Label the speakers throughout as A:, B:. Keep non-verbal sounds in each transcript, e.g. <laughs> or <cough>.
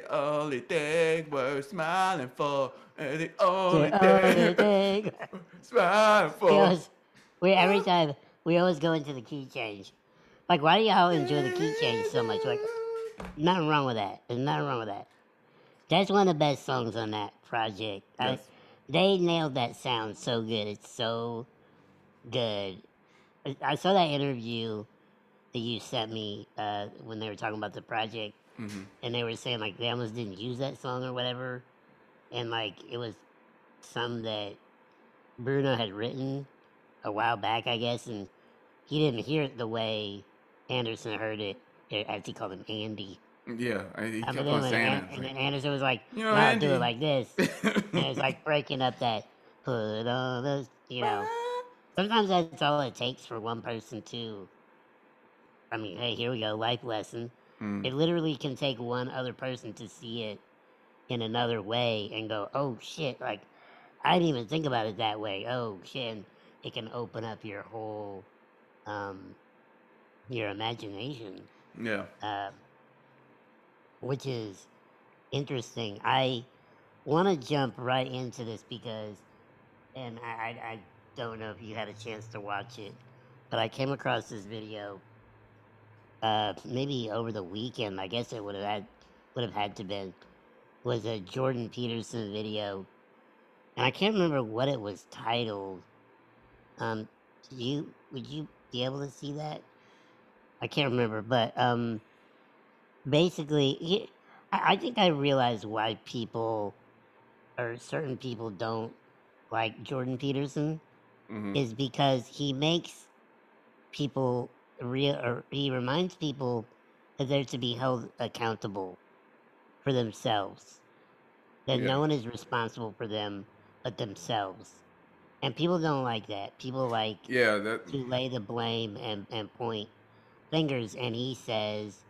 A: the only thing we're smiling for, and the only
B: The
A: thing
B: only thing. <laughs>
A: smiling
B: We
A: for.
B: always, we every time we always go into the key change. Like, why do y'all enjoy the key change so much? Like, nothing wrong with that. There's nothing wrong with that. That's one of the best songs on that project. I,
A: Yes.
B: they nailed that sound so good. It's so good. I- I saw that interview that you sent me uh, when they were talking about the project,
A: hmm
B: and they were saying like they almost didn't use that song or whatever, and like it was some that Bruno had written a while back, I guess, and he didn't hear it the way Anderson heard it, eh, as he called him Andy.
A: Yeah, I- he kept on saying
B: An-
A: it.
B: and then Anderson was like,
A: You know,
B: "No, do it like this," <laughs> and it's like breaking up that put on the, you know. Sometimes that's all it takes for one person to. I mean, hey, here we go, life lesson.
A: Mm.
B: It literally can take one other person to see it in another way and go, oh shit, like, I didn't even think about it that way. Oh shit. And it can open up your whole, um, your imagination,
A: Yeah.
B: uh, which is interesting. I want to jump right into this because, and I, I, I don't know if you had a chance to watch it, but I came across this video uh, maybe over the weekend. I guess it would have had would have had to been was a Jordan Peterson video, and I can't remember what it was titled. Um, you would you be able to see that? I can't remember, but um, basically, I, I think I realized why people or certain people don't like Jordan Peterson
A: hmm
B: is because he makes people he reminds people that they're to be held accountable for themselves that
A: Yeah.
B: no one is responsible for them but themselves and people don't like that people like
A: Yeah. That.
B: to lay the blame and, and point fingers and he says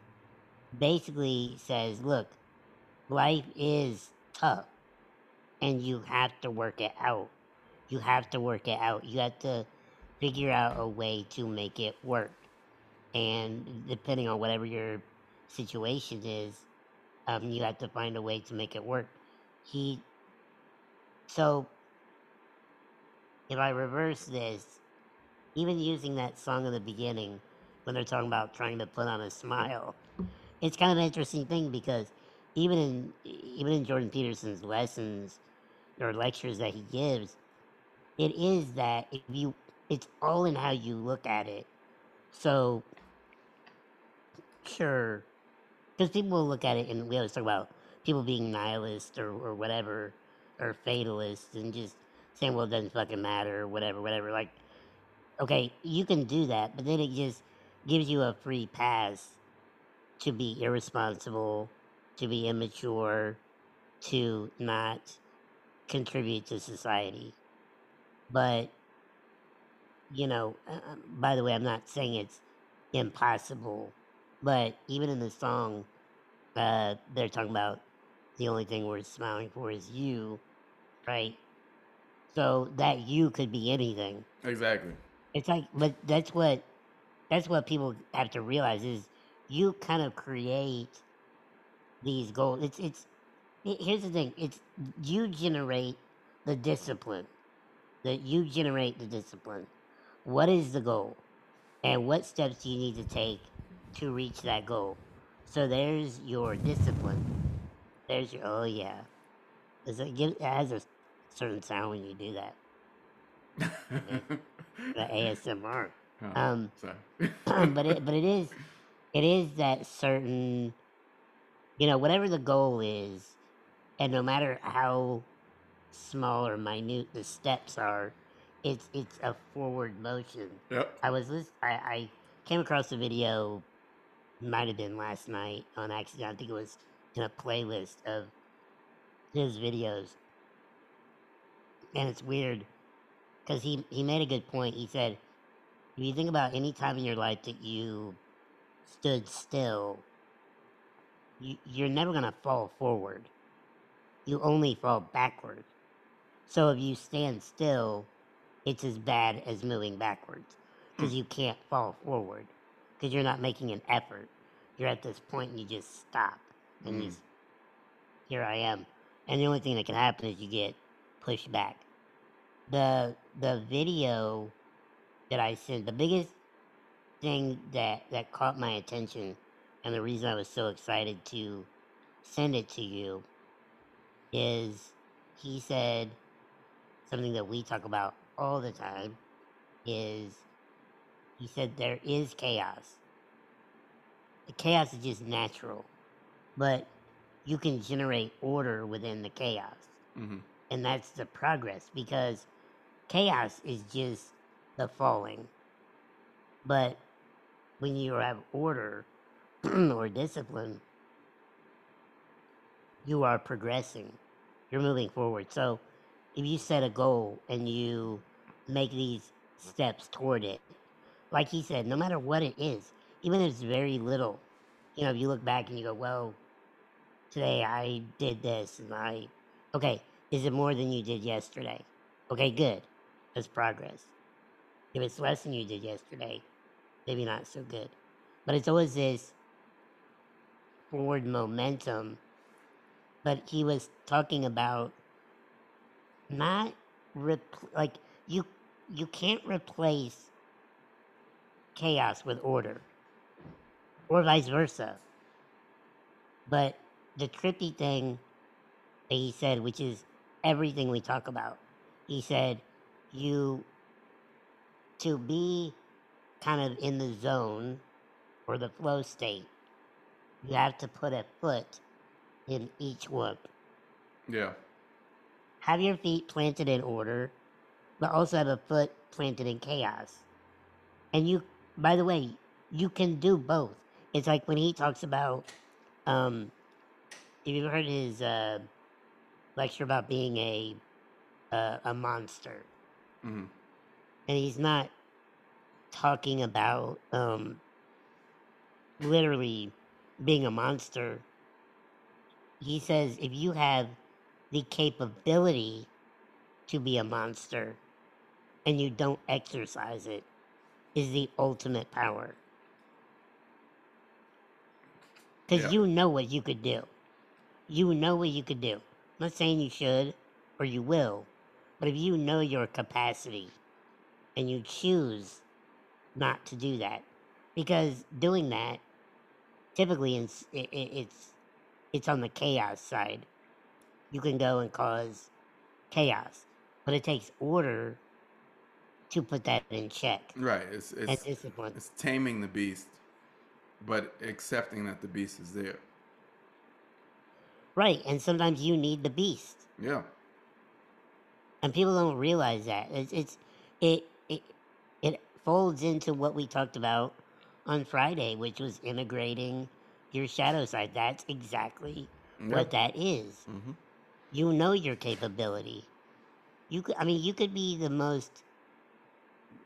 B: basically says look life is tough and you have to work it out you have to work it out you have to figure out a way to make it work and depending on whatever your situation is um, you have to find a way to make it work. He so if i reverse this even using that song in the beginning when they're talking about trying to put on a smile it's kind of an interesting thing because even in even in Jordan Peterson's lessons or lectures that he gives it is that if you it's all in how you look at it. So sure. Because people will look at it and we always talk about people being nihilist or, or whatever or fatalist and just saying well it doesn't fucking matter or whatever whatever like okay you can do that but then it just gives you a free pass to be irresponsible to be immature to not contribute to society. But you know uh, uh, by the way i'm not saying it's impossible but even in the song uh they're talking about the only thing we're smiling for is you right? So that you could be anything.
A: Exactly.
B: it's like but that's what that's what people have to realize is you kind of create these goals. It's it's he- here's the thing. It's you generate the discipline that you generate the discipline. What is the goal? And what steps do you need to take to reach that goal. So there's your discipline. There's your oh yeah. Does it, give, it has a certain sound when you do that. The <laughs> ASMR
A: Oh,
B: Um,
A: sorry. <coughs>
B: but it but it is it is that certain you know whatever the goal is and no matter how small or minute the steps are it's it's a forward motion.
A: Yep.
B: i was lis- I, I came across a video might have been last night on accident i think it was in a playlist of his videos and it's weird because he he made a good point he said if you think about any time in your life that you stood still, you, you're never going to fall forward. You only fall backward. So if you stand still, it's as bad as moving backwards. because hmm. you can't fall forward because you're not making an effort. You're at this point and you just stop and
A: Mm.
B: just here I am. And the only thing that can happen is you get pushed back. The the video that I sent, the biggest thing that that caught my attention and the reason I was so excited to send it to you is he said something that we talk about all the time is he said there is chaos. The chaos is just natural, but you can generate order within the chaos.
A: hmm
B: And that's the progress because chaos is just the falling. But when you have order <clears throat> or discipline, you are progressing. You're moving forward. So if you set a goal and you make these steps toward it, like he said, no matter what it is, even if it's very little, you know, if you look back and you go, well, today I did this and I, okay, is it more than you did yesterday? Okay, good. That's progress. If it's less than you did yesterday, maybe not so good. But it's always this forward momentum. But he was talking about not rep- like you you can't replace chaos with order or vice versa. But the trippy thing that he said, which is everything we talk about, he said, you to be kind of in the zone or the flow state, you have to put a foot in each one.
A: Yeah.
B: Have your feet planted in order, but also have a foot planted in chaos. And you, by the way, you can do both. It's like when he talks about, um, if you've heard his uh, lecture about being a uh, a monster,
A: hmm
B: and he's not talking about um, literally being a monster. He says if you have the capability to be a monster and you don't exercise it, is the ultimate power. Because
A: Yeah.
B: you know what you could do. You know what you could do. I'm not saying you should or you will, but if you know your capacity and you choose not to do that, because doing that typically it's, it, it- it's it's on the chaos side. You can go and cause chaos, but it takes order to put that in check
A: Right. It's it's it's taming the beast, but accepting that the beast is there.
B: Right, and sometimes you need the beast.
A: Yeah.
B: and people don't realize that it's, it's it it it folds into what we talked about on Friday, which was integrating your shadow side. That's exactly
A: Yeah.
B: what that is.
A: hmm
B: You know your capability. You could, I mean, you could be the most,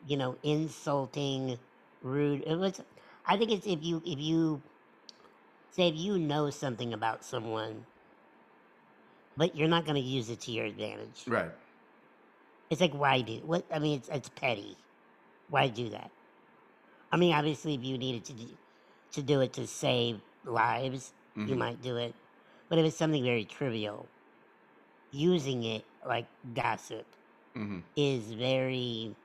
B: you know, insulting, rude. It was. I think it's if you if you say if you know something about someone, but you're not going to use it to your advantage.
A: Right.
B: It's like why do what? I mean, it's it's petty. Why do that? I mean, obviously, if you needed to do, to do it to save lives, you
A: Mhm.
B: might do it. But if it's something very trivial, using it like gossip
A: hmm
B: is very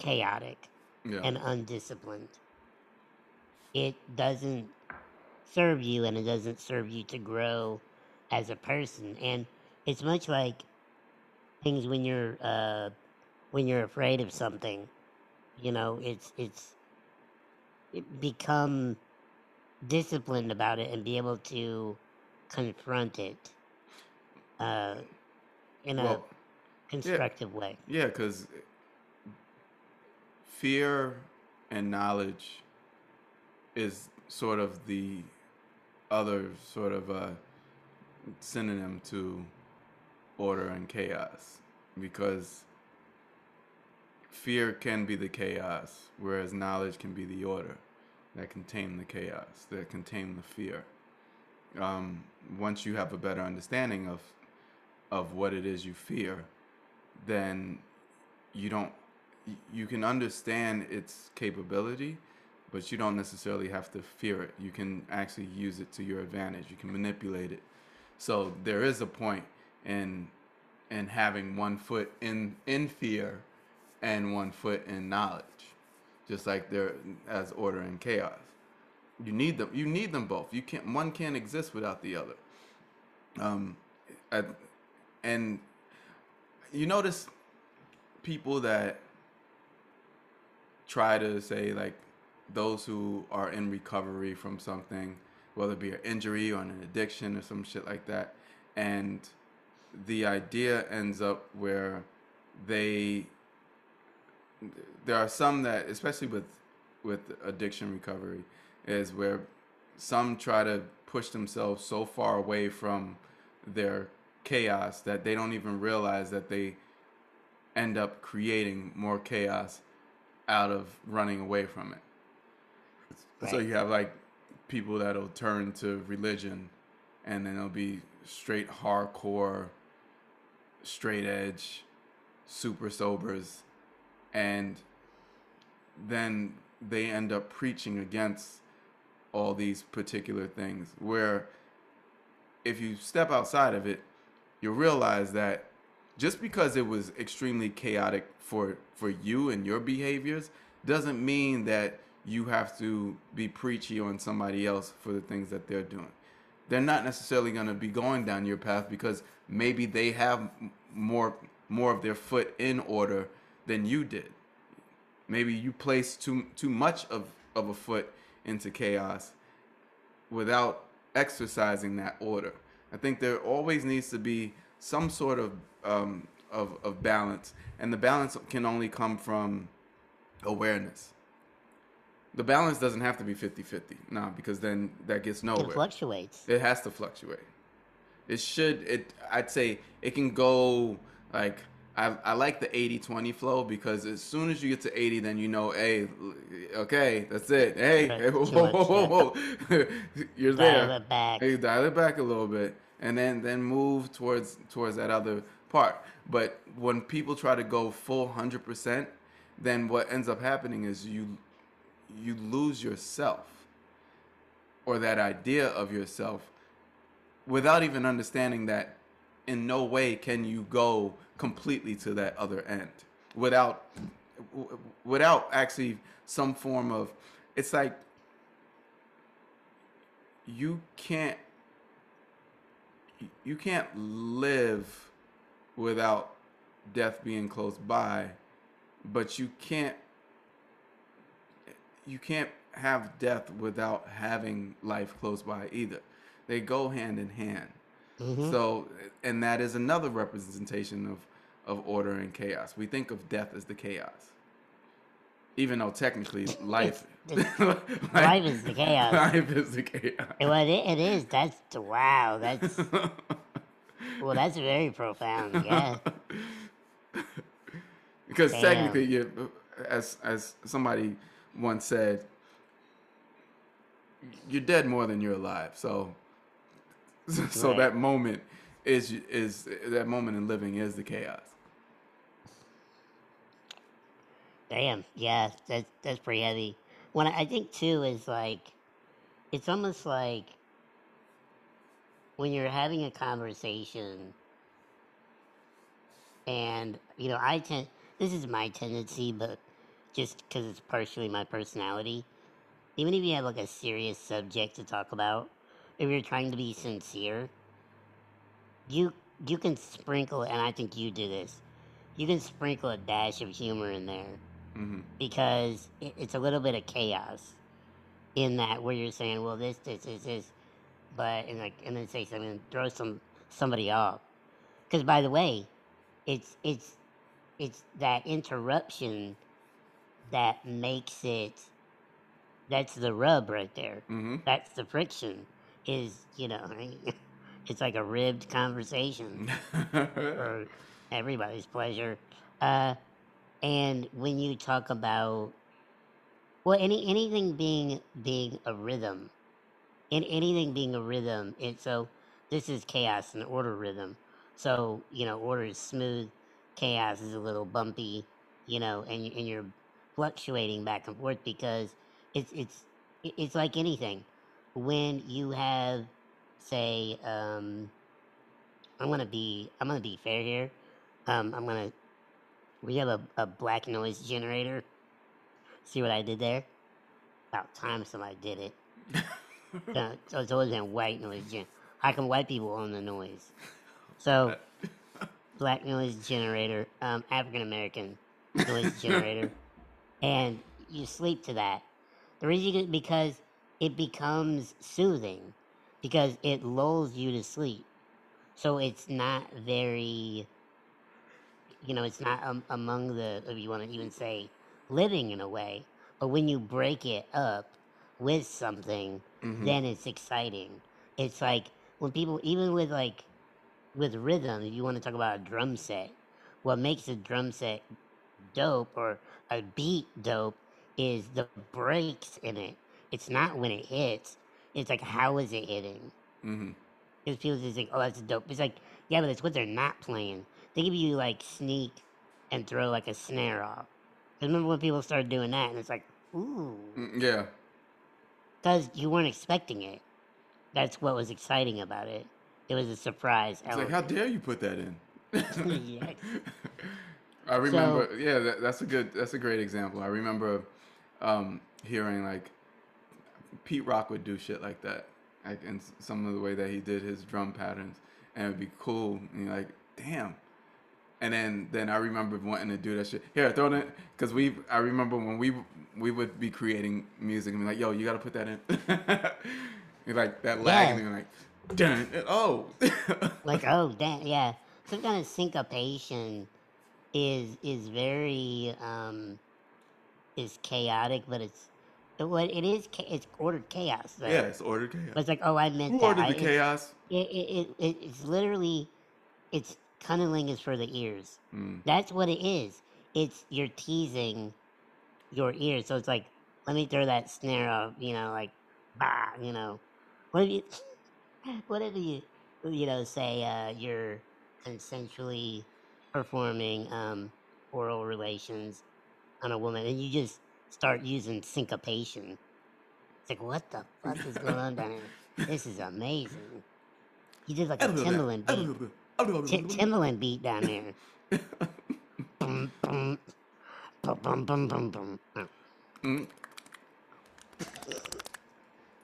B: chaotic
A: Yeah.
B: and undisciplined. It doesn't serve you and it doesn't serve you to grow as a person. And it's much like things when you're uh when you're afraid of something. You know, it's it's it become disciplined about it and be able to confront it uh in a
A: well,
B: constructive way.
A: yeah, because fear and knowledge is sort of the other sort of uh, synonym to order and chaos because fear can be the chaos whereas knowledge can be the order that can tame the chaos that can tame the fear. Um, once you have a better understanding of of what it is you fear then you don't you can understand its capability, but you don't necessarily have to fear it. You can actually use it to your advantage. You can manipulate it. So there is a point in in having one foot in in fear and one foot in knowledge, just like there as order and chaos. You need them. You need them both. You can't. One can't exist without the other. Um, I, and you notice people that try to say like those who are in recovery from something, whether it be an injury or an addiction or some shit like that, and the idea ends up where they there are some that especially with with addiction recovery is where some try to push themselves so far away from their chaos that they don't even realize that they end up creating more chaos out of running away from it. So you have like people that'll turn to religion and then it'll be straight hardcore, straight edge, super sobers, and then they end up preaching against all these particular things. Where if you step outside of it, you'll realize that just because it was extremely chaotic for for you and your behaviors doesn't mean that you have to be preachy on somebody else for the things that they're doing. They're not necessarily going to be going down your path because maybe they have more more of their foot in order than you did. Maybe you placed too too much of of a foot into chaos without exercising that order. I think there always needs to be some sort of um, of, of balance, and the balance can only come from awareness. The balance doesn't have to be 50 50, nah, because then that gets nowhere.
B: It fluctuates.
A: It has to fluctuate. It should. It. I'd say it can go like I. I like the 80-20 flow because as soon as you get to eighty, then you know, hey, okay, that's it. Hey, hey whoa, whoa, whoa, <laughs> whoa, you're
B: Dial
A: there.
B: it back.
A: Hey, dial it back a little bit, and then then move towards towards that other part. But when people try to go full hundred percent, then what ends up happening is you you lose yourself or that idea of yourself without even understanding that in no way can you go completely to that other end without without actually some form of it's like you can't you can't live without death being close by but you can't you can't have death without having life close by either. They go hand in hand.
B: Mhm.
A: So, and that is another representation of of order and chaos. We think of death as the chaos, even though technically <laughs> life
B: it's- <laughs> life is the chaos. <laughs>
A: Life is the chaos.
B: Well, it, it is. That's wow. That's well. That's very profound. Yeah. <laughs>
A: because
B: Damn.
A: technically, you, as as somebody once said, you're dead more than you're alive. So, <laughs> so
B: Right.
A: that moment is is that moment in living is the chaos.
B: Damn. Yeah. That's that's pretty heavy. When I I think too is like, it's almost like when you're having a conversation, and you know, I tend. This is my tendency, but just because it's partially my personality. Even if you have like a serious subject to talk about, if you're trying to be sincere, you you can sprinkle, and I think you do this. You can sprinkle a dash of humor in there
A: hmm
B: because it, it's a little bit of chaos in that where you're saying, well, this, this, this, this, but and like and then say something and throw some somebody off. Because by the way, it's it's it's that interruption that makes it. That's the rub right there.
A: hmm
B: That's the friction. Is you know, <laughs> it's like a ribbed conversation <laughs> for everybody's pleasure. Uh, and when you talk about well, any anything being being a rhythm, in anything being a rhythm, it so this is chaos and order rhythm. So you know, order is smooth, chaos is a little bumpy, you know, and and you're fluctuating back and forth because it's it's it's like anything. When you have, say, um, I'm gonna be I'm gonna be fair here. Um, I'm gonna we have a, a black noise generator. See what I did there? About time somebody did it. <laughs> Uh, so it's always been white noise. Gen- How come white people own the noise? So <laughs> black noise generator, um, African American noise generator, <laughs> and you sleep to that. The reason you, because it becomes soothing, because it lulls you to sleep. So it's not very, you know, it's not um, among the, if you want to even say, living in a way. But when you break it up with something,
A: Mhm.
B: then it's exciting. It's like when people, even with like, with rhythm, if you want to talk about a drum set, what makes a drum set dope or a beat dope is the breaks in it. It's not when it hits. It's like how is it hitting?
A: Mm-hmm.
B: Because people just think, oh, that's dope. It's like, yeah, but it's what they're not playing. They give you like sneak and throw like a snare off. remember when people started doing that, and it's like, ooh,
A: Mm, Yeah.
B: Because you weren't expecting it. That's what was exciting about it. It was a surprise
A: It's like, how dare you put that in?
B: Yes. <laughs>
A: I remember, yeah, that, that's a good, that's a great example. I remember um, hearing like Pete Rock would do shit like that, like in some of the way that he did his drum patterns, and it'd be cool. And you're like, damn. And then, then I remember wanting to do that shit. Here, throw it because we. I remember when we we would be creating music and be like, "Yo, you got to put that in." <laughs> You're like that lag,
B: Yeah.
A: and like, "Dun, oh." <laughs>
B: like oh damn yeah some kind of syncopation is is very um is chaotic but it's it, what it is it's ordered chaos though.
A: yeah, it's ordered chaos.
B: but it's like oh i meant
A: Who
B: that
A: ordered
B: I-
A: the chaos?
B: it, it, it, it's literally it's cunnilingus for the ears.
A: Mm.
B: that's what it is. It's you're teasing your ears. So it's like let me throw that snare up, you know like bah you know. What if you <laughs> what if you you know say uh, you're consensually performing um, oral relations on a woman and you just start using syncopation. It's like what the fuck is going on down <laughs> here this is amazing. You did like a Timbaland beat Ti- Timbaland beat down there Boom, boom, boom, boom, boom, boom, boom.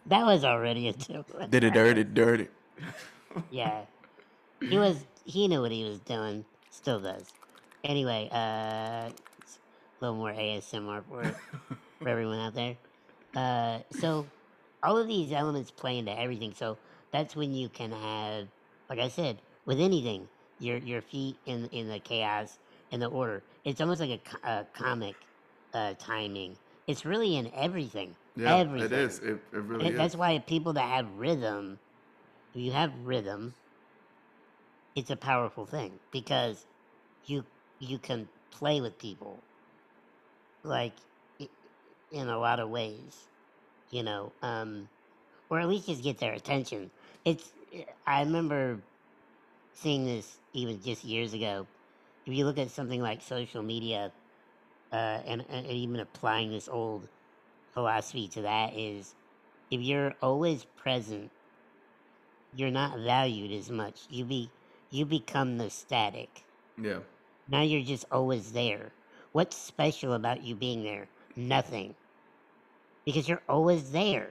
B: That was already a Timbaland.
A: Did it dirty, dirty.
B: Yeah. He was he knew what he was doing. Still does. Anyway, uh a little more ASMR for for everyone out there. Uh so all of these elements play into everything. So that's when you can have like I said, with anything, your your feet in in the chaos and the order. It's almost like a, a comic uh timing. It's really in everything.
A: Yeah,
B: everything.
A: it is. It, it really
B: And
A: is.
B: that's why people that have rhythm, if you have rhythm, it's a powerful thing because you you can play with people like in a lot of ways, you know, um, or at least just get their attention. It's I remember seeing this even just years ago. If you look at something like social media, uh, and, and even applying this old philosophy to that is if you're always present, you're not valued as much. You be you become the static.
A: yeah.
B: Now you're just always there. What's special about you being there? Nothing. Because you're always there.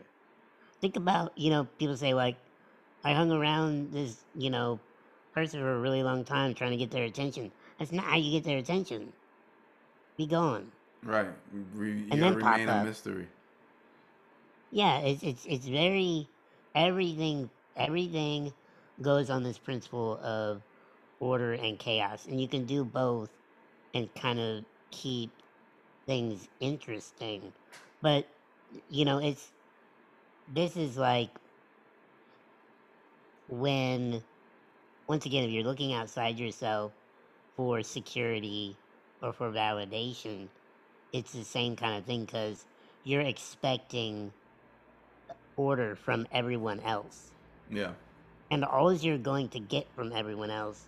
B: Think about, you know, people say like I hung around this, you know, person for a really long time trying to get their attention. That's not how you get their attention. Be gone.
A: Right. Re,
B: And then pop
A: remain a
B: up.
A: mystery.
B: Yeah, it's it's it's very everything everything goes on this principle of order and chaos, and you can do both and kind of keep things interesting. But you know, it's this is like when once again, if you're looking outside yourself for security or for validation, it's the same kind of thing because you're expecting order from everyone else.
A: Yeah.
B: And all you're going to get from everyone else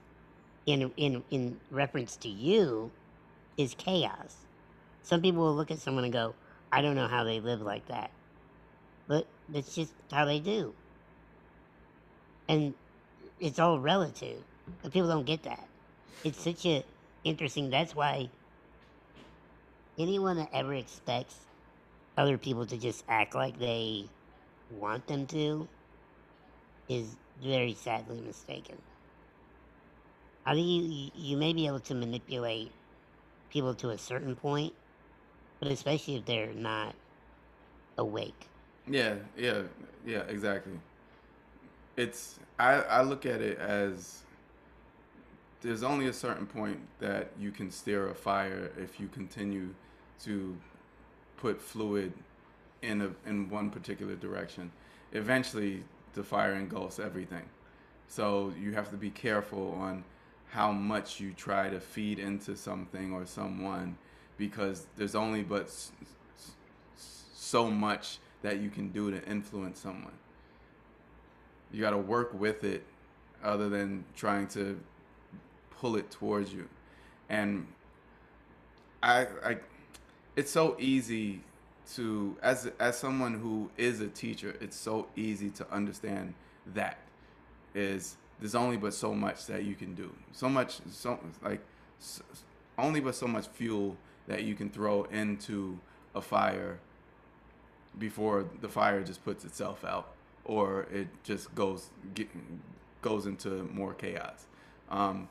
B: in in in reference to you is chaos. Some people will look at someone and go, I don't know how they live like that. But that's just how they do. And it's all relative. But people don't get that. It's such a interesting that's why anyone that ever expects other people to just act like they want them to is very sadly mistaken. I think you, you may be able to manipulate people to a certain point, but especially if they're not awake.
A: Yeah, yeah, yeah, exactly. It's I I look at it as there's only a certain point that you can steer a fire if you continue to put fluid in a in one particular direction. Eventually, the fire engulfs everything. So you have to be careful on how much you try to feed into something or someone because there's only but so much that you can do to influence someone. You got to work with it other than trying to pull it towards you. And I I it's so easy to as as someone who is a teacher, it's so easy to understand that is there's only but so much that you can do. So much so like so, only but so much fuel that you can throw into a fire before the fire just puts itself out or it just goes get, goes into more chaos. Um,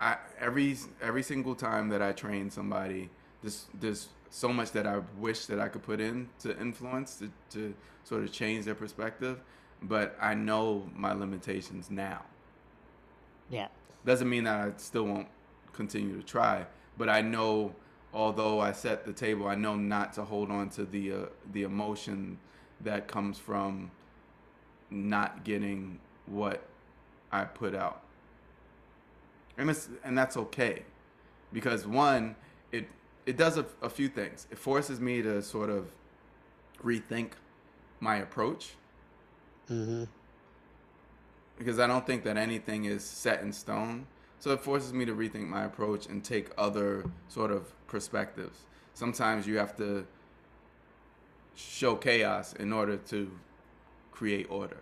A: I every every single time that I train somebody, there's there's so much that I wish that I could put in to influence to, to sort of change their perspective, but I know my limitations now.
B: Yeah.
A: Doesn't mean that I still won't continue to try, but I know although I set the table, I know not to hold on to the uh, the emotion that comes from not getting what I put out and it's and that's okay, because one, it it does a, a few things. It forces me to sort of rethink my approach.
B: Mm-hmm.
A: Because I don't think that anything is set in stone. So it forces me to rethink my approach and take other sort of perspectives. Sometimes you have to show chaos in order to create order.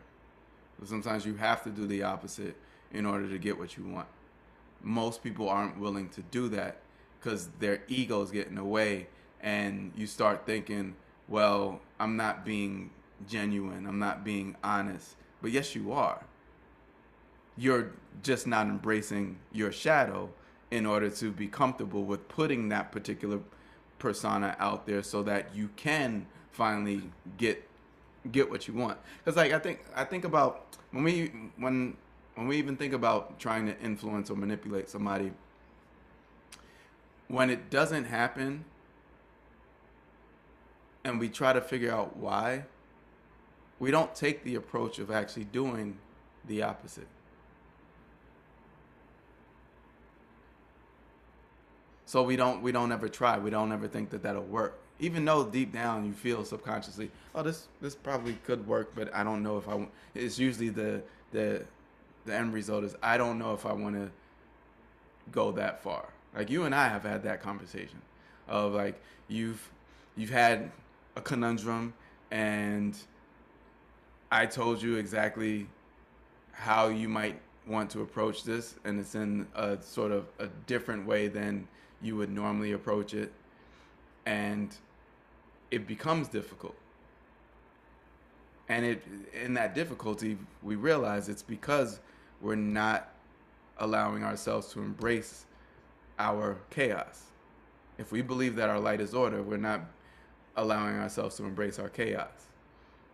A: Sometimes you have to do the opposite in order to get what you want. Most people aren't willing to do that because their egos get in the way and you start thinking well i'm not being genuine. I'm not being honest. But yes you are. You're just not embracing your shadow in order to be comfortable with putting that particular persona out there so that you can finally get get what you want because like i think i think about when we when when we even think about trying to influence or manipulate somebody, when it doesn't happen and we try to figure out why, we don't take the approach of actually doing the opposite. So we don't we don't ever try. We don't ever think that that'll work. Even though deep down you feel subconsciously, oh this this probably could work, but I don't know if I. Want. It's usually the the the end result is I don't know if I want to go that far. Like you and I have had that conversation of like you've you've had a conundrum and I told you exactly how you might want to approach this and it's in a sort of a different way than you would normally approach it and it becomes difficult and it in that difficulty we realize it's because we're not allowing ourselves to embrace our chaos. If we believe that our light is order, we're not allowing ourselves to embrace our chaos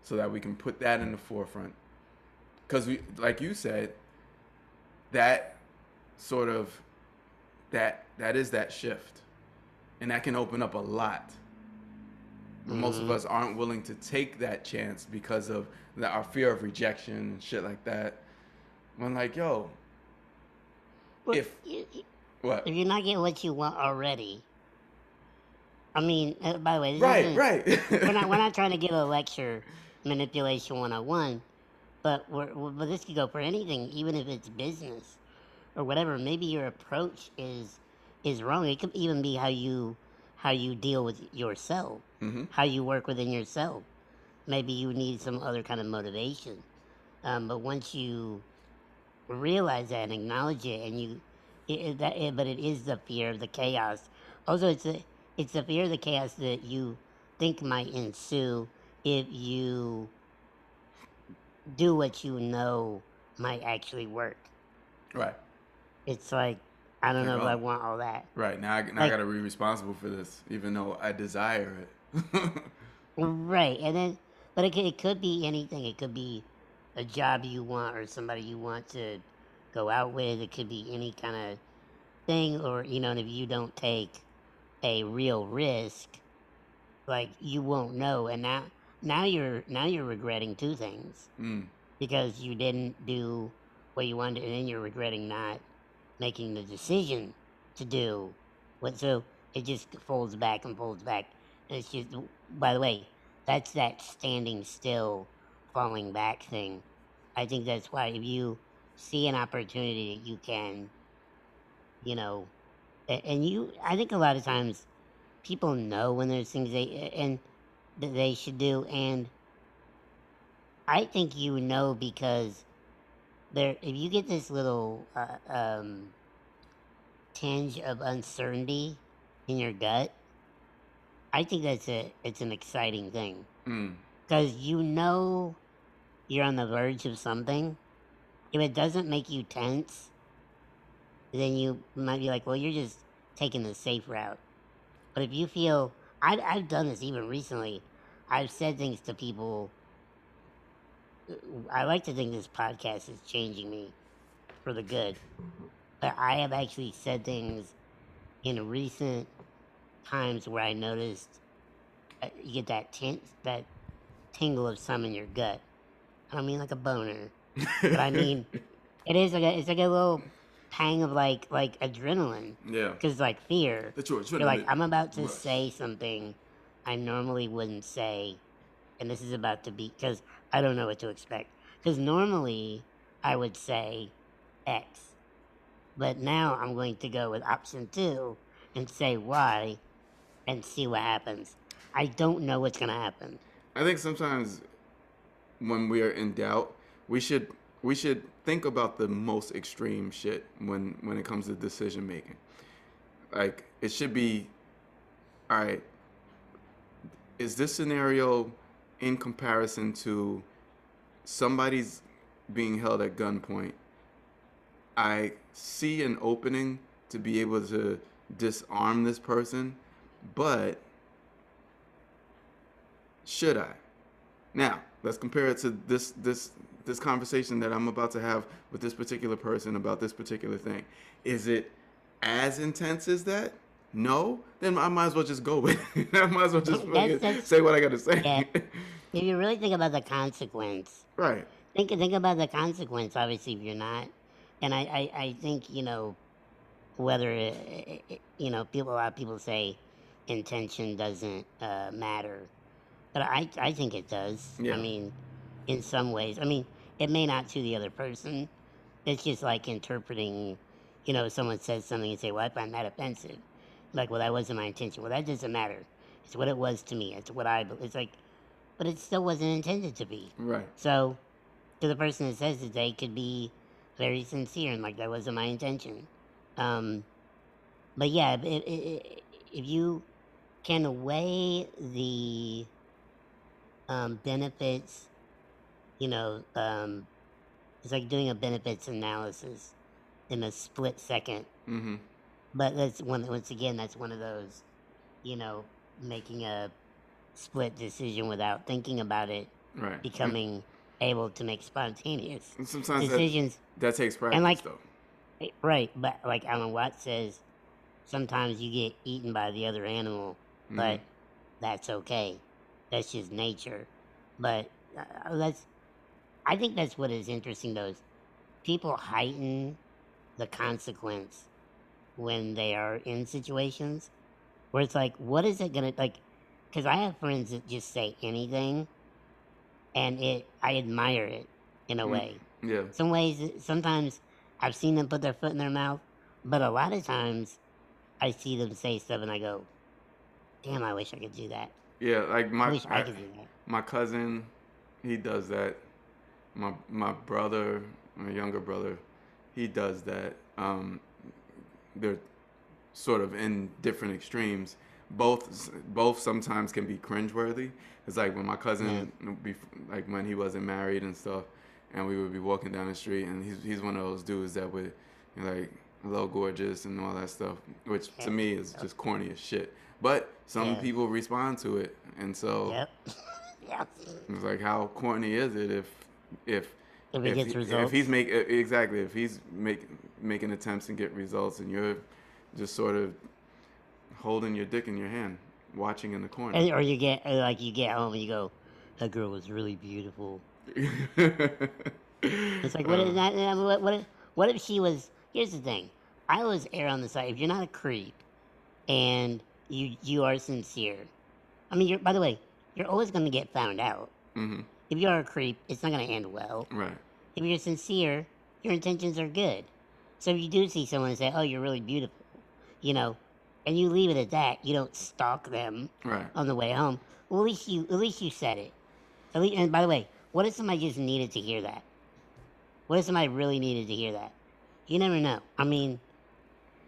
A: so that we can put that in the forefront. Because we, like you said, that sort of that that is that shift, and that can open up a lot. Mm-hmm. Most of mm-hmm. us aren't willing to take that chance because of the, our fear of rejection and shit like that. I'm like, yo,
B: well, if you, what if you're not getting what you want already? I mean, uh, by the way,
A: right, right.
B: we're not we're not trying to give a <laughs> lecture manipulation 101, but we're, but this could go for anything, even if it's business or whatever. Maybe your approach is is wrong. It could even be how you how you deal with yourself,
A: hmm
B: how you work within yourself. Maybe you need some other kind of motivation. Um, but once you realize that and acknowledge it, and you, it, that, it, but it is the fear of the chaos. Also, it's the it's the fear of the chaos that you think might ensue if you do what you know might actually work.
A: Right.
B: It's like I don't know if I
A: oh.
B: want all that.
A: Right. Now I, now I got to be responsible for this, even though I desire it.
B: Right, and then, but it could, it could be anything. It could be a job you want or somebody you want to go out with. It could be any kind of thing, or you know, and if you don't take a real risk, like you won't know. And now, now you're now you're regretting two things
A: mm.
B: because you didn't do what you wanted, and then you're regretting not making the decision to do what. So it just folds back and folds back. It's just, by the way, that's that standing still, falling back thing. I think that's why if you see an opportunity that you can, you know, and you, I think a lot of times people know when there's things they and that they should do, and I think you know because there, if you get this little uh, um, tinge of uncertainty in your gut, I think that's a it's an exciting thing
A: Mm.
B: because you know you're on the verge of something. If it doesn't make you tense, then you might be like, well, you're just taking the safe route. But if you feel, I, I've done this even recently. I've said things to people. I like to think this podcast is changing me for the good. But I have actually said things in a recent times where I noticed uh, you get that tin- that tingle of some in your gut. I don't mean like a boner, but I mean <laughs> it is like a, it's like a little pang of like like adrenaline
A: yeah.
B: because like fear.
A: That's what
B: You're like I'm about to
A: Rush.
B: say something I normally wouldn't say, and this is about to be because I don't know what to expect. Because normally I would say X, but now I'm going to go with option two and say Y, and see what happens. I don't know what's gonna happen.
A: I think sometimes when we are in doubt, we should we should think about the most extreme shit when when it comes to decision making. Like it should be, all right. Is this scenario in comparison to somebody's being held at gunpoint? I see an opening to be able to disarm this person, but should I? Now, let's compare it to this this this conversation that I'm about to have with this particular person about this particular thing. Is it as intense as that? No? Then I might as well just go <laughs> with it. I might as well just
B: That's- that's-
A: say what I gotta say.
B: Yeah. <laughs> If you really think about the consequence,
A: right.
B: think think about the consequence. Obviously, if you're not, and I I, I think you know whether it, it- you know people a lot of people say intention doesn't uh, matter, but I I think it does.
A: Yeah.
B: I mean, in some ways, I mean it may not to the other person. It's just like interpreting. You know, someone says something and say, "Well, I find that offensive." Like, well, that wasn't my intention. Well, that doesn't matter. It's what it was to me. It's what I. It's like, but it still wasn't intended to be.
A: Right.
B: So, to the person that says it, they could be very sincere and like that wasn't my intention. Um, but yeah, if, if, if if you can weigh the um, benefits, you know, um, it's like doing a benefits analysis in a split second.
A: Mm-hmm.
B: But that's one. Once again, that's one of those, you know, making a split decision without thinking about it
A: Right.
B: becoming able to make spontaneous
A: And sometimes
B: decisions.
A: that takes practice
B: like-
A: though.
B: Eh, Right, but like Alan Watts says, sometimes you get eaten by the other animal,
A: Mhm.
B: but that's okay. That's just nature. But uh, that's, I think that's what is interesting though. Is people heighten the consequence when they are in situations where it's like, what is it gonna like? Because I have friends that just say anything, and it I admire it in a
A: Mm.
B: way.
A: yeah.
B: Some ways, sometimes I've seen them put their foot in their mouth, but a lot of times, I see them say stuff and I go, damn, I wish I could do that.
A: Yeah, like
B: I
A: my
B: wish I
A: I-
B: could do that.
A: my cousin, he does that. My my brother, my younger brother, he does that. Um, they're sort of in different extremes. Both both sometimes can be cringeworthy. It's like when my cousin, be, like when he wasn't married and stuff, and we would be walking down the street, and he's he's one of those dudes that would you know, like hello gorgeous and all that stuff, which to me is just corny as shit. But some
B: Yeah.
A: people respond to it, and so.
B: Yep. <laughs> yep.
A: It's like how corny is it if if
B: If he gets
A: he-
B: results.
A: if he's make e- exactly if he's make making attempts and get results and you're just sort of holding your dick in your hand watching in the corner.
B: And, or you get like you get home and you go, that girl was really beautiful. <laughs> It's like what
A: Uh,
B: is that? uh, What, what, if- what if she was? Here's the thing. I always err on the side. If you're not a creep, and you you are sincere, I mean, you're by the way, you're always going to get found out.
A: mhm,
B: If you are a creep, it's not going to end well.
A: Right.
B: If you're sincere, your intentions are good. So if you do see someone and say, "Oh, you're really beautiful," you know, and you leave it at that, you don't stalk them
A: Right.
B: on the way home. Well, at least you at least you said it. At least, and by the way, what if somebody just needed to hear that? What if somebody really needed to hear that? You never know. I mean,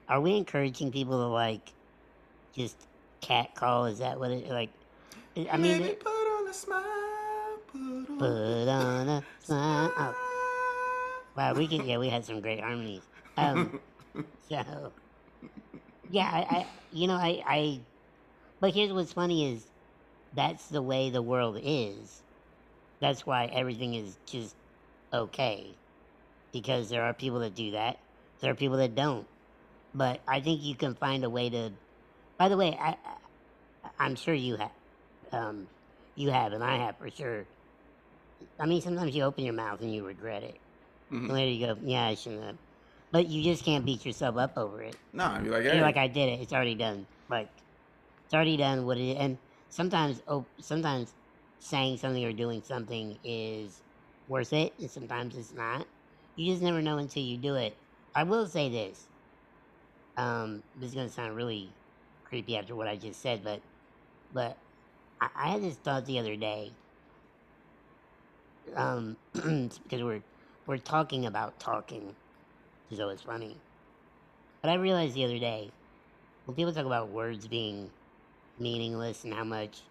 B: are we encouraging people to like just cat call? Is that what it like? I mean,
A: put on a smile. Put on
B: put on a <laughs> smile. Oh, wow, we can. Yeah, we had some great harmonies. Um, <laughs> so yeah, I, I you know I I. But here's what's funny is that's the way the world is. That's why everything is just okay. Because there are people that do that. There are people that don't. But I think you can find a way to. By the way, I, I'm sure you have. Um, you have, and I have for sure. I mean, sometimes you open your mouth and you regret it.
A: Mhm.
B: Later you go, yeah, I shouldn't have. But you just can't beat yourself up over it.
A: No, be like,
B: You're like, I did it. It's already done. Like, it's already done. What it and sometimes, oh, sometimes saying something or doing something is worth it, and sometimes it's not. You just never know until you do it. I will say this. Um, this is gonna sound really creepy after what I just said, but, but I, I had this thought the other day. Um, <clears throat> because we're we're talking about talking, is always funny. But I realized the other day, when people talk about words being meaningless and how much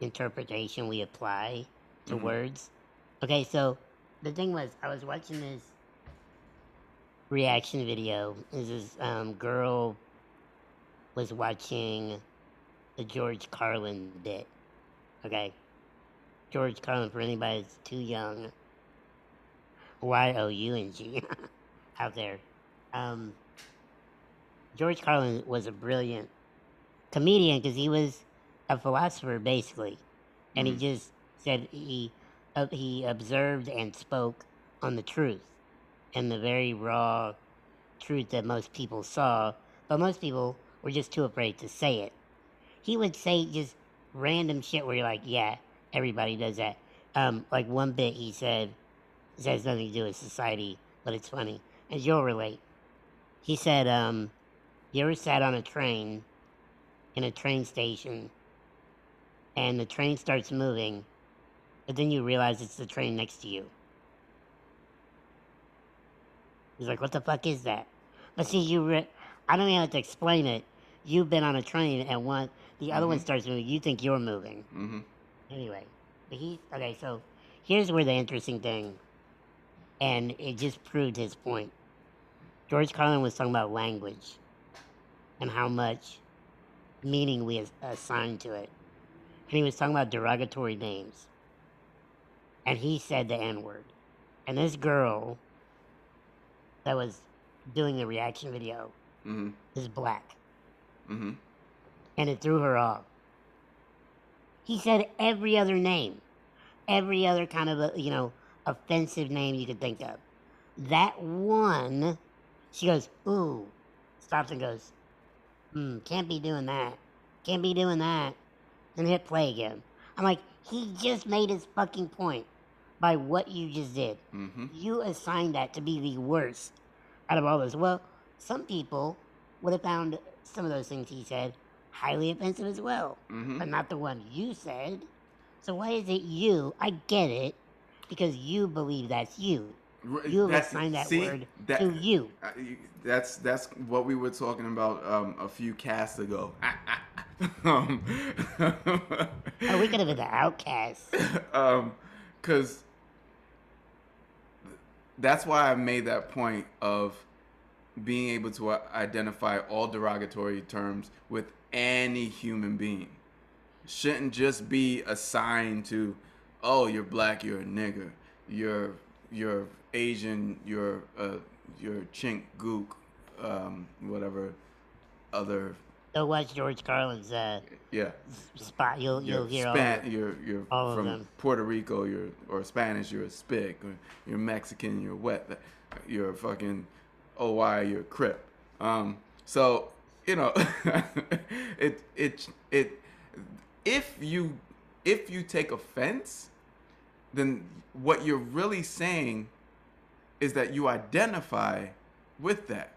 B: interpretation we apply to
A: Mhm.
B: words. Okay, so the thing was, I was watching this reaction video. This is um, girl was watching the George Carlin bit. Okay, George Carlin for anybody that's too young. Y O U N G <laughs> out there. Um, George Carlin was a brilliant comedian because he was a philosopher basically, and
A: Mhm.
B: he just said he he observed and spoke on the truth and the very raw truth that most people saw, but most people were just too afraid to say it. He would say just random shit where you're like, yeah, everybody does that. Um, like one bit he said, this has nothing to do with society, but it's funny, and you'll relate. He said, um, you ever sat on a train in a train station and the train starts moving, but then you realize it's the train next to you? He's like, what the fuck is that? But see, you, re- I don't even have to explain it. You've been on a train and one, the other one
A: Mhm.
B: starts moving. You think you're moving.
A: hmm
B: Anyway, but he okay. So here's where the interesting thing, and it just proved his point. George Carlin was talking about language and how much meaning we assign to it, and he was talking about derogatory names. And he said the N word, and this girl that was doing the reaction video
A: hmm
B: is black
A: hmm
B: and it threw her off. He said every other name, every other kind of, a, you know, offensive name you could think of. That one, she goes, ooh, stops and goes, hmm, can't be doing that. Can't be doing that. And hit play again. I'm like, he just made his fucking point by what you just did.
A: hmm
B: You assigned that to be the worst out of all this. Well, some people would have found some of those things he said highly offensive as well,
A: hmm
B: but not the one you said. So why is it you? I get it because you believe that's you. You have
A: That's-
B: assigned that
A: see,
B: word
A: that-
B: to you.
A: Uh, That's that's what we were talking about um, a few casts ago. <laughs> um,
B: Oh, we could have been <laughs> the outcasts.
A: um, because that's why I made that point of being able to identify all derogatory terms with any human being. Shouldn't just be assigned to, oh, you're black, you're a nigger, you're you're Asian, you're uh, you're chink gook, um, whatever other
B: Go watch George Carlin's uh,
A: yeah
B: spot. You'll
A: you're
B: you'll hear all. Of
A: you're you're
B: all
A: from
B: them.
A: Puerto Rico, you're or Spanish, you're a spick, or you're Mexican, you're wet, you're a fucking OY, you're a crip. Um, so you know, <laughs> it it it if you if you take offense, then what you're really saying is that you identify with that.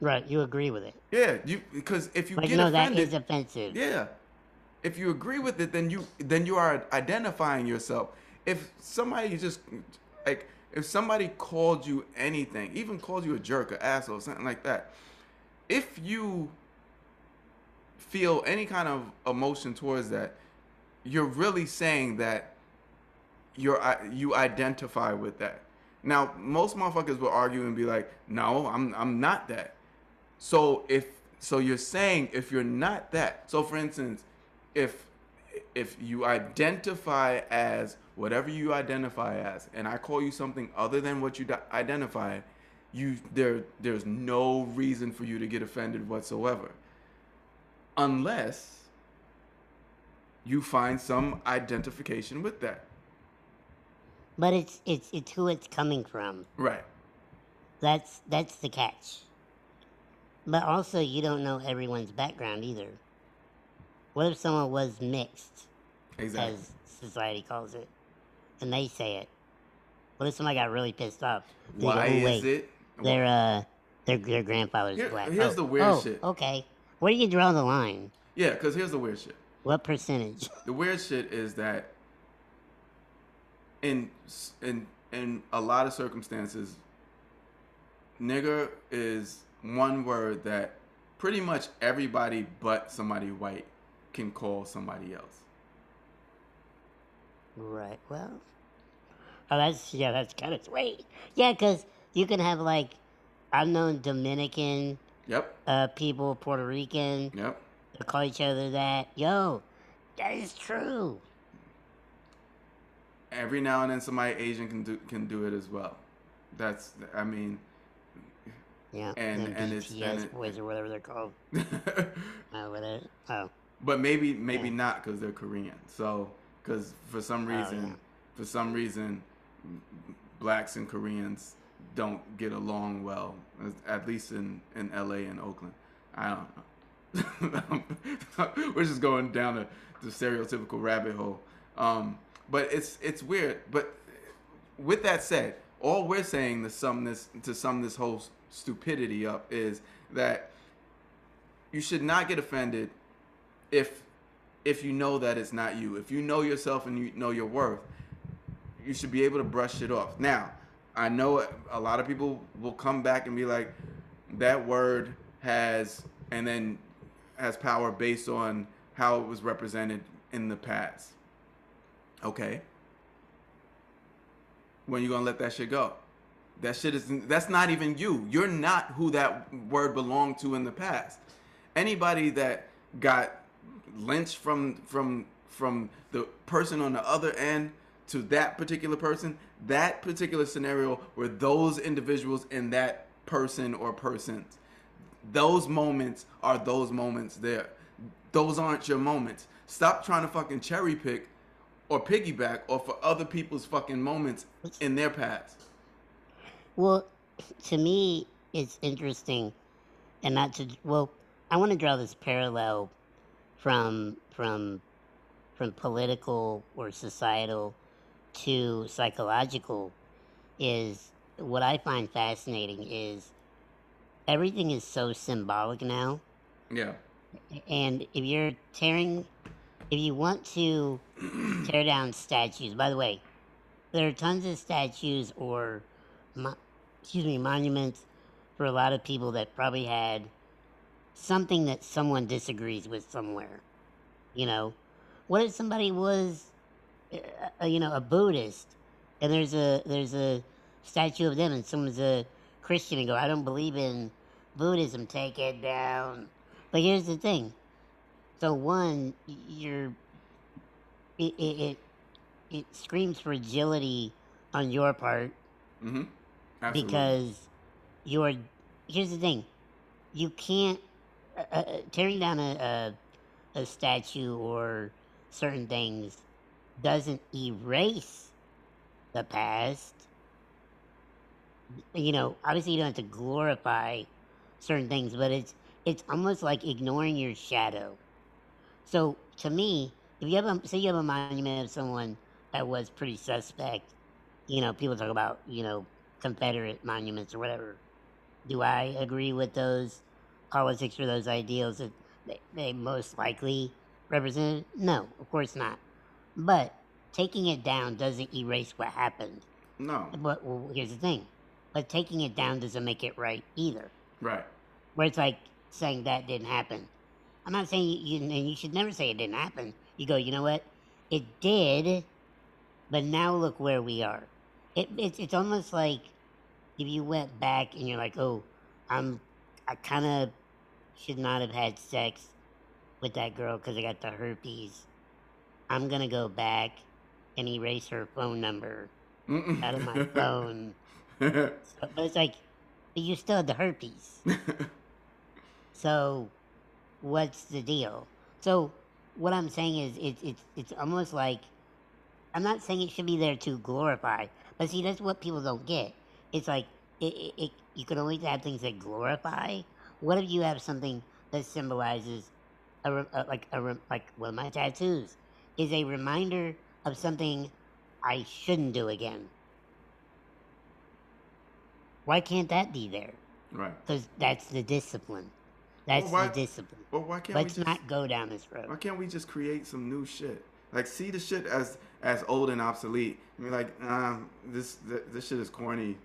B: Right, you agree with it.
A: Yeah, you because if you
B: Like
A: get
B: no,
A: offended,
B: is offensive.
A: yeah. If you agree with it, then you then you are identifying yourself. If somebody just like if somebody called you anything, even called you a jerk, an asshole, something like that, if you feel any kind of emotion towards that, you're really saying that you're uh, you identify with that. Now, most motherfuckers will argue and be like, "No, I'm I'm not that." So if so, you're saying if you're not that. So for instance, if if you identify as whatever you identify as, and I call you something other than what you identify, you there there's no reason for you to get offended whatsoever, unless you find some identification with that.
B: But it's it's it's who it's coming from.
A: Right.
B: That's that's the catch. But also, you don't know everyone's background either. What if someone was mixed,
A: Exactly.
B: as society calls it, and they say it? What if somebody got really pissed off? They go,
A: Why
B: "Oh,
A: is it?
B: Their uh, their their grandfather's
A: Here-
B: black.
A: here's
B: Oh,
A: the weird
B: oh,
A: shit.
B: Okay, where do you draw the line?
A: Yeah, because here's the weird shit.
B: What percentage? <laughs>
A: The weird shit is that in in in a lot of circumstances, nigger is one word that pretty much everybody but somebody white can call somebody else.
B: Right. Well. Oh, that's yeah. That's kind of sweet. Yeah, because you can have like, I've known Dominican
A: Yep.
B: uh, people, Puerto Rican,
A: Yep.
B: they call each other that. Yo, that is true.
A: Every now and then somebody Asian can do can do it as well. That's I mean
B: Yeah.
A: And-
B: them
A: and it's- and it-
B: boys or whatever they're called. <laughs> Oh, whatever. Oh,
A: But maybe maybe
B: Yeah.
A: not because they're Korean. So because for some
B: Oh,
A: reason,
B: yeah.
A: for some reason, blacks and Koreans don't get along well. At least in in L.A. and Oakland. I don't know. <laughs> We're just going down the, the stereotypical rabbit hole. Um, but it's it's weird. But with that said, all we're saying to sum this to sum this whole stupidity up is that you should not get offended if if you know that it's not you. If you know yourself and you know your worth, you should be able to brush it off. Now, I know a lot of people will come back and be like, that word has and then has power based on how it was represented in the past. Okay. When you gonna let that shit go? That shit is that's not even you. You're not who that word belonged to in the past. Anybody that got lynched from from from the person on the other end to that particular person, that particular scenario where those individuals and that person or persons. Those moments are those moments there. Those aren't your moments. Stop trying to fucking cherry pick or piggyback off of other people's fucking moments in their past.
B: Well, to me, it's interesting, and not to. Well, I want to draw this parallel from from from political or societal to psychological. Is what I find fascinating is everything is so symbolic now.
A: Yeah.
B: And if you're tearing, if you want to tear down statues, by the way, there are tons of statues or, excuse me, monuments for a lot of people that probably had something that someone disagrees with somewhere. You know, what if somebody was, uh, you know, a Buddhist, and there's a there's a statue of them, and someone's a Christian, and go, I don't believe in Buddhism, take it down. But here's the thing. So one, you're, it it it, it screams fragility on your part
A: Mm-hmm. Absolutely.
B: because you're. Here's the thing, you can't uh, uh, tearing down a, a a statue or certain things doesn't erase the past. You know, obviously you don't have to glorify certain things, but it's it's almost like ignoring your shadow. So to me, if you have a say you have a monument of someone that was pretty suspect, you know, people talk about you know Confederate monuments or whatever. Do I agree with those politics or those ideals that they, they most likely represented? No, of course not. But taking it down doesn't erase what happened.
A: no.
B: But well, here's the thing. But taking it down doesn't make it right either.
A: Right.
B: Where it's like saying that didn't happen. I'm not saying you, you you should never say it didn't happen. You go, you know what? It did, but now look where we are. It, it's it's almost like if you went back and you're like, oh, I'm I kind of should not have had sex with that girl because I got the herpes. I'm gonna go back and erase her phone number
A: Mm-mm.
B: out of my <laughs> phone. So, but it's like, but you still had the herpes. So, what's the deal? So, what I'm saying is, it's it's it's almost like I'm not saying it should be there to glorify, but see, that's what people don't get. It's like it, it, it you can only have things that glorify. What if you have something that symbolizes a, a like a like one of my tattoos is a reminder of something I shouldn't do again. Why can't that be there?
A: right.
B: Because that's the discipline. That's
A: why-
B: the discipline.
A: Well, why can't
B: Let's
A: we just,
B: not go down this road.
A: Why can't we just create some new shit? Like, see the shit as as old and obsolete. I mean, like, um, this th- this shit is corny.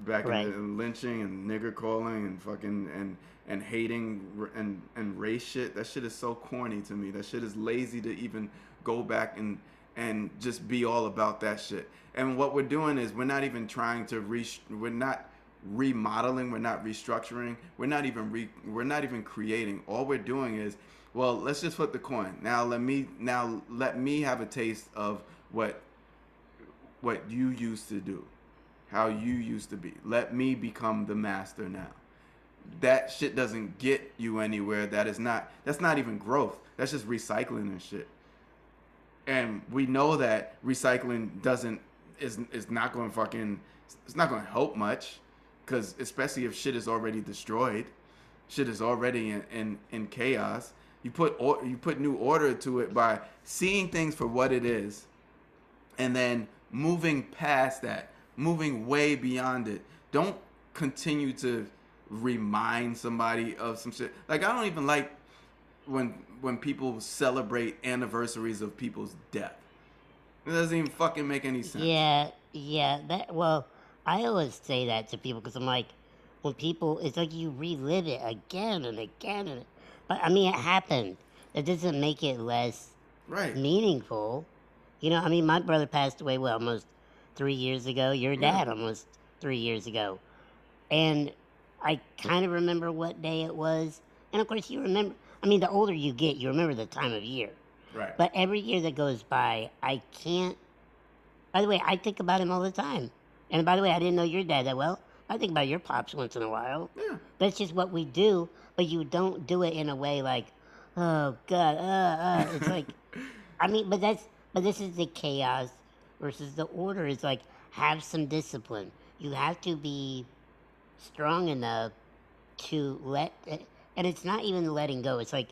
A: Back
B: Right.
A: in the lynching and nigger calling and fucking and and hating and and race shit. That shit is so corny to me. That shit is lazy to even go back and and just be all about that shit. And what we're doing is we're not even trying to re. We're not remodeling. We're not restructuring. We're not even re. We're not even creating. All we're doing is, well, let's just flip the coin. Now let me now let me have a taste of what what you used to do, how you used to be. Let me become the master now. That shit doesn't get you anywhere. That is not. That's not even growth. That's just recycling and shit. And we know that recycling doesn't is is not going to fucking. It's not going to help much, because especially if shit is already destroyed, shit is already in in, in chaos. You put or, you put new order to it by seeing things for what it is, and then moving past that, moving way beyond it. Don't continue to remind somebody of some shit. Like I don't even like when when people celebrate anniversaries of people's death. It doesn't even fucking make any sense.
B: Yeah, yeah. That well, I always say that to people because I'm like, when people, it's like you relive it again and again and. But I mean, it happened. It doesn't make it less
A: Right.
B: meaningful. You know, I mean, my brother passed away, well, almost three years ago. Your
A: Yeah.
B: dad almost three years ago. And I kind of remember what day it was. And of course, you remember, I mean, the older you get, you remember the time of year.
A: Right.
B: But every year that goes by, I can't. By the way, I think about him all the time. And by the way, I didn't know your dad that well. I think about your pops once in a while.
A: yeah.
B: That's just what we do, but you don't do it in a way like, oh God, uh, uh. It's <laughs> like, I mean, but that's, but this is the chaos versus the order. It's like, have some discipline. You have to be strong enough to let, and it's not even letting go. It's like,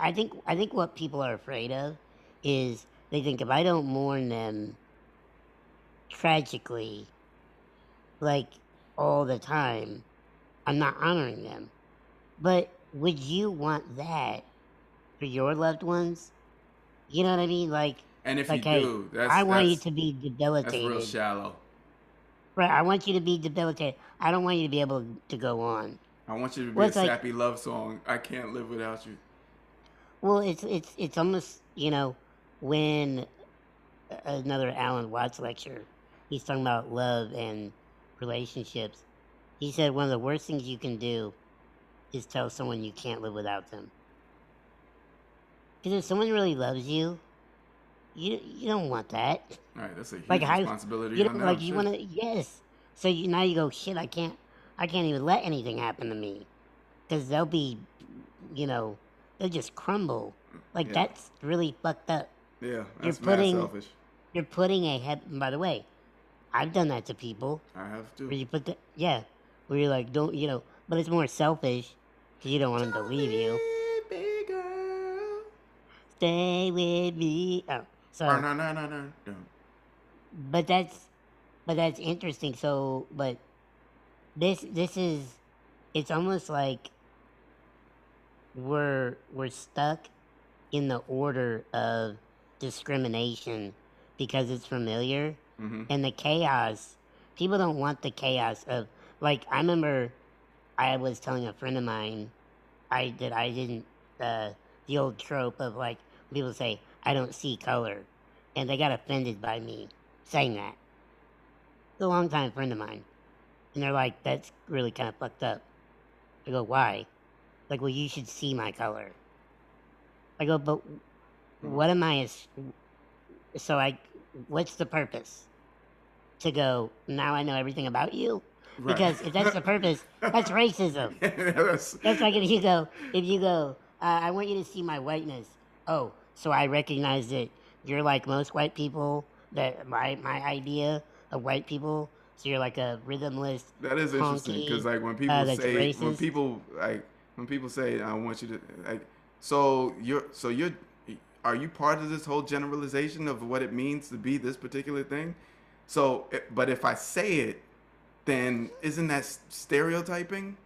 B: I think, I think what people are afraid of is they think if I don't mourn them tragically, like all the time, I'm not honoring them. But would you want that for your loved ones? You know what I mean? Like,
A: And if
B: like,
A: you
B: hey,
A: do, that's
B: I want you to be debilitated.
A: that's real shallow.
B: Right. I want you to be debilitated. I don't want you to be able to go on.
A: I want you to be
B: Well,
A: a
B: it's like-
A: sappy love song. I can't live without you.
B: Well, it's it's it's almost you know when uh, another Alan Watts lecture, he's talking about love and relationships. He said one of the worst things you can do is tell someone you can't live without them. Because if someone really loves you, you you don't want that.
A: All right, that's a huge
B: Like
A: responsibility
B: you
A: on
B: know, like you want to yes. So you now you go shit. I can't I can't even let anything happen to me because they'll be, you know, they'll just crumble. Like
A: Yeah.
B: that's really fucked up.
A: Yeah, that's
B: putting-
A: mad selfish.
B: You're putting a head. By the way, I've done that to people.
A: I have to.
B: Where you put the yeah, where you're like don't you know, but it's more selfish because you don't want them to leave you.
A: Girl.
B: Stay with me. Oh, so
A: Oh, no, no, no, no, no.
B: but that's but that's interesting so but this this is it's almost like we're we're stuck in the order of discrimination because it's familiar
A: Mm-hmm.
B: and the chaos people don't want the chaos of like i remember i was telling a friend of mine i that i didn't uh the old trope of like people say i don't see color and they got offended by me saying that. A long-time friend of mine and they're like that's really kind of fucked up. I go why? Like well you should see my color. I go but what am i as so i what's the purpose to go now i know everything about you.
A: Right.
B: because if that's the purpose that's racism. <laughs>
A: That's-
B: that's like if you go if you go uh, i want you to see my whiteness. Oh so i recognize that you're like most white people that my my idea of white people so you're like a rhythmless
A: That is interesting because like when people
B: uh,
A: say when people like when people say I want you to like so you're so you're are you part of this whole generalization of what it means to be this particular thing? So but if I say it, then isn't that stereotyping?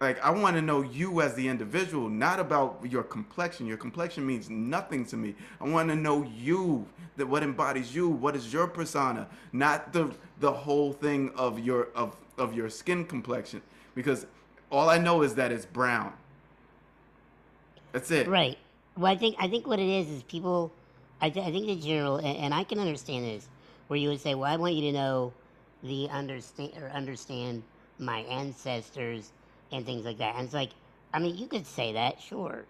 A: Like I want to know you as the individual, not about your complexion. Your complexion means nothing to me. I want to know you, that what embodies you, what is your persona, not the the whole thing of your of of your skin complexion. Because all I know is that it's brown. That's it.
B: Right. Well, I think I think what it is is people. I, th- I think the general, and, and I can understand this, where you would say, "Well, I want you to know the understand or understand my ancestors and things like that." And it's like, I mean, you could say that, sure,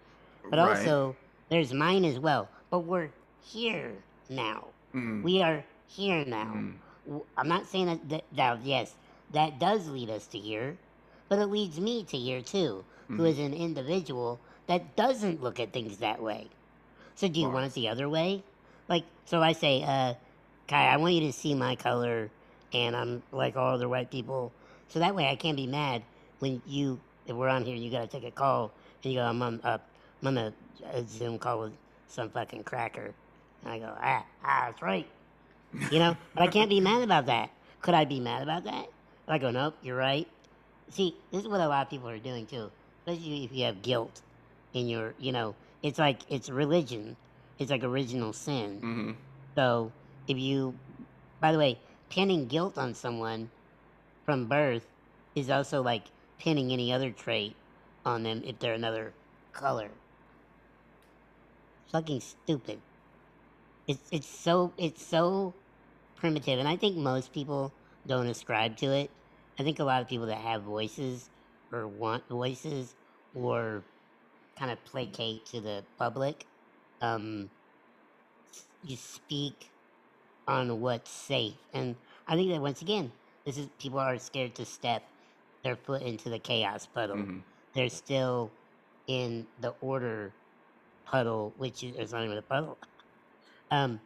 B: but
A: Right.
B: also there's mine as well. But we're here now.
A: Mm.
B: We are here now.
A: Mm.
B: I'm not saying that, that, that yes, that does lead us to here, but it leads me to here too, who
A: Mhm.
B: is an individual that doesn't look at things that way. So do you
A: Wow.
B: want it the other way? Like, so I say, uh, Kai, I want you to see my color, and I'm like all other white people. So that way I can't be mad when you, if we're on here, you gotta take a call, and you go, I'm on, I'm on a, a Zoom call with some fucking cracker. And I go, ah, ah, that's right. You know, <laughs> but I can't be mad about that. Could I be mad about that? And I go, nope, you're right. See, this is what a lot of people are doing too, especially if you have guilt in your, you know, it's like it's religion. It's like original sin.
A: hmm
B: So if you, by the way, pinning guilt on someone from birth is also like pinning any other trait on them if they're another color. Fucking stupid. It's it's so it's so primitive, and I think most people don't ascribe to it. I think a lot of people that have voices or want voices or kind of placate to the public, um, you speak on what's safe. And I think that once again, this is people are scared to step their foot into the chaos puddle.
A: hmm
B: They're still in the order puddle, which is not even a puddle. Um,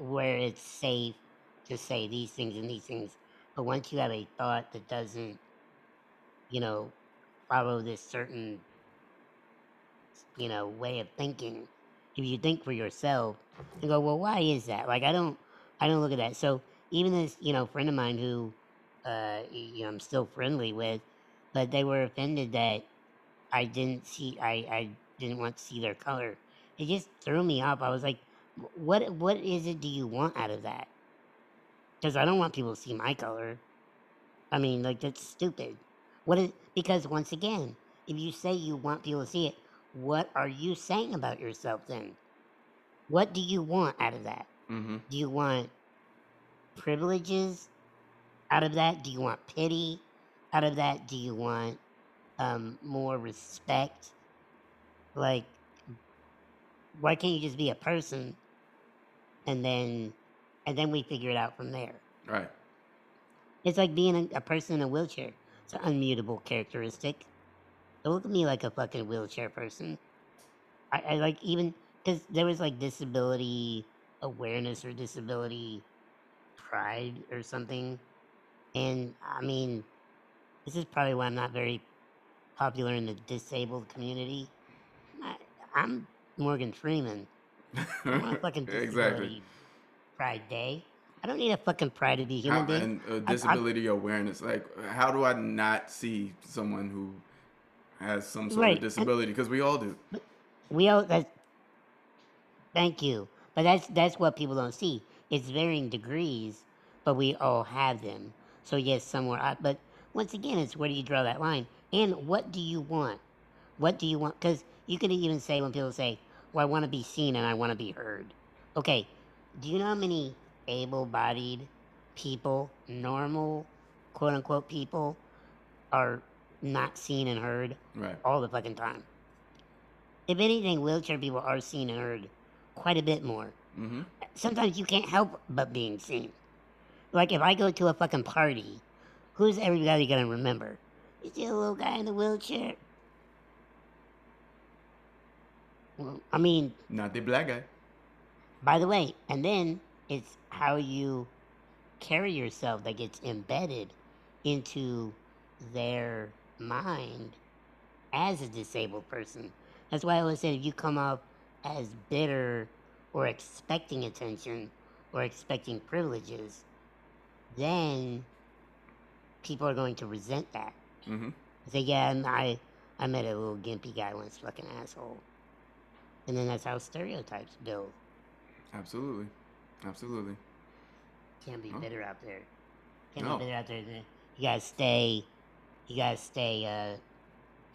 B: where it's safe to say these things and these things. But once you have a thought that doesn't, you know, follow this certain, you know, way of thinking, if you think for yourself and go, well, why is that? Like, I don't, I don't look at that. So even this, you know, friend of mine who uh, you know, I'm still friendly with, but they were offended that I didn't see, I, I didn't want to see their color. It just threw me off. I was like, what, what is it do you want out of that? Because I don't want people to see my color. I mean, like that's stupid. What is because once again, if you say you want people to see it, what are you saying about yourself then? What do you want out of that?
A: Mm-hmm.
B: Do you want privileges out of that? Do you want pity out of that? Do you want um, more respect? Like, why can't you just be a person and then and then we figure it out from there?
A: Right.
B: It's like being a, a person in a wheelchair. It's an unmutable characteristic. Don't look at me like a fucking wheelchair person. I, I like even because there was like disability awareness or disability pride or something, and I mean, this is probably why I'm not very popular in the disabled community. I, I'm Morgan Freeman. <laughs> I fucking disability
A: exactly.
B: pride day. I don't need a fucking pride to be human
A: How, and uh,
B: I- I-
A: disability awareness. Like, how do I not see someone who has some sort
B: Right,
A: of disability? Because we all do.
B: We all that. Thank you, but that's that's what people don't see. It's varying degrees, but we all have them. So yes, somewhere. I, but once again, it's where do you draw that line, and what do you want? What do you want? Because you can even say when people say, "Well, I want to be seen and I want to be heard." Okay, do you know how many able-bodied people, normal, quote unquote people, are not seen and heard?
A: Right.
B: all the fucking time. If anything, wheelchair people are seen and heard quite a bit more.
A: Mm-hmm.
B: Sometimes you can't help but being seen. Like if I go to a fucking party, who's everybody gonna remember? You see a little guy in the wheelchair? Well, I mean,
A: Not the black guy.
B: by the way, and then it's how you carry yourself that gets embedded into their mind as a disabled person. That's why I always say if you come up as bitter or expecting attention or expecting privileges, then people are going to resent that.
A: Mm-hmm.
B: Say, yeah, I, I met a little gimpy guy once, fucking asshole. And then that's how stereotypes build.
A: Absolutely. Absolutely.
B: Can't be
A: Huh?
B: bitter out there. Can't
A: No.
B: be bitter out there. You gotta stay. You gotta stay. Uh,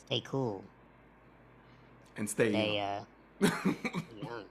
B: stay cool.
A: And stay
B: Stay uh, <laughs> yeah.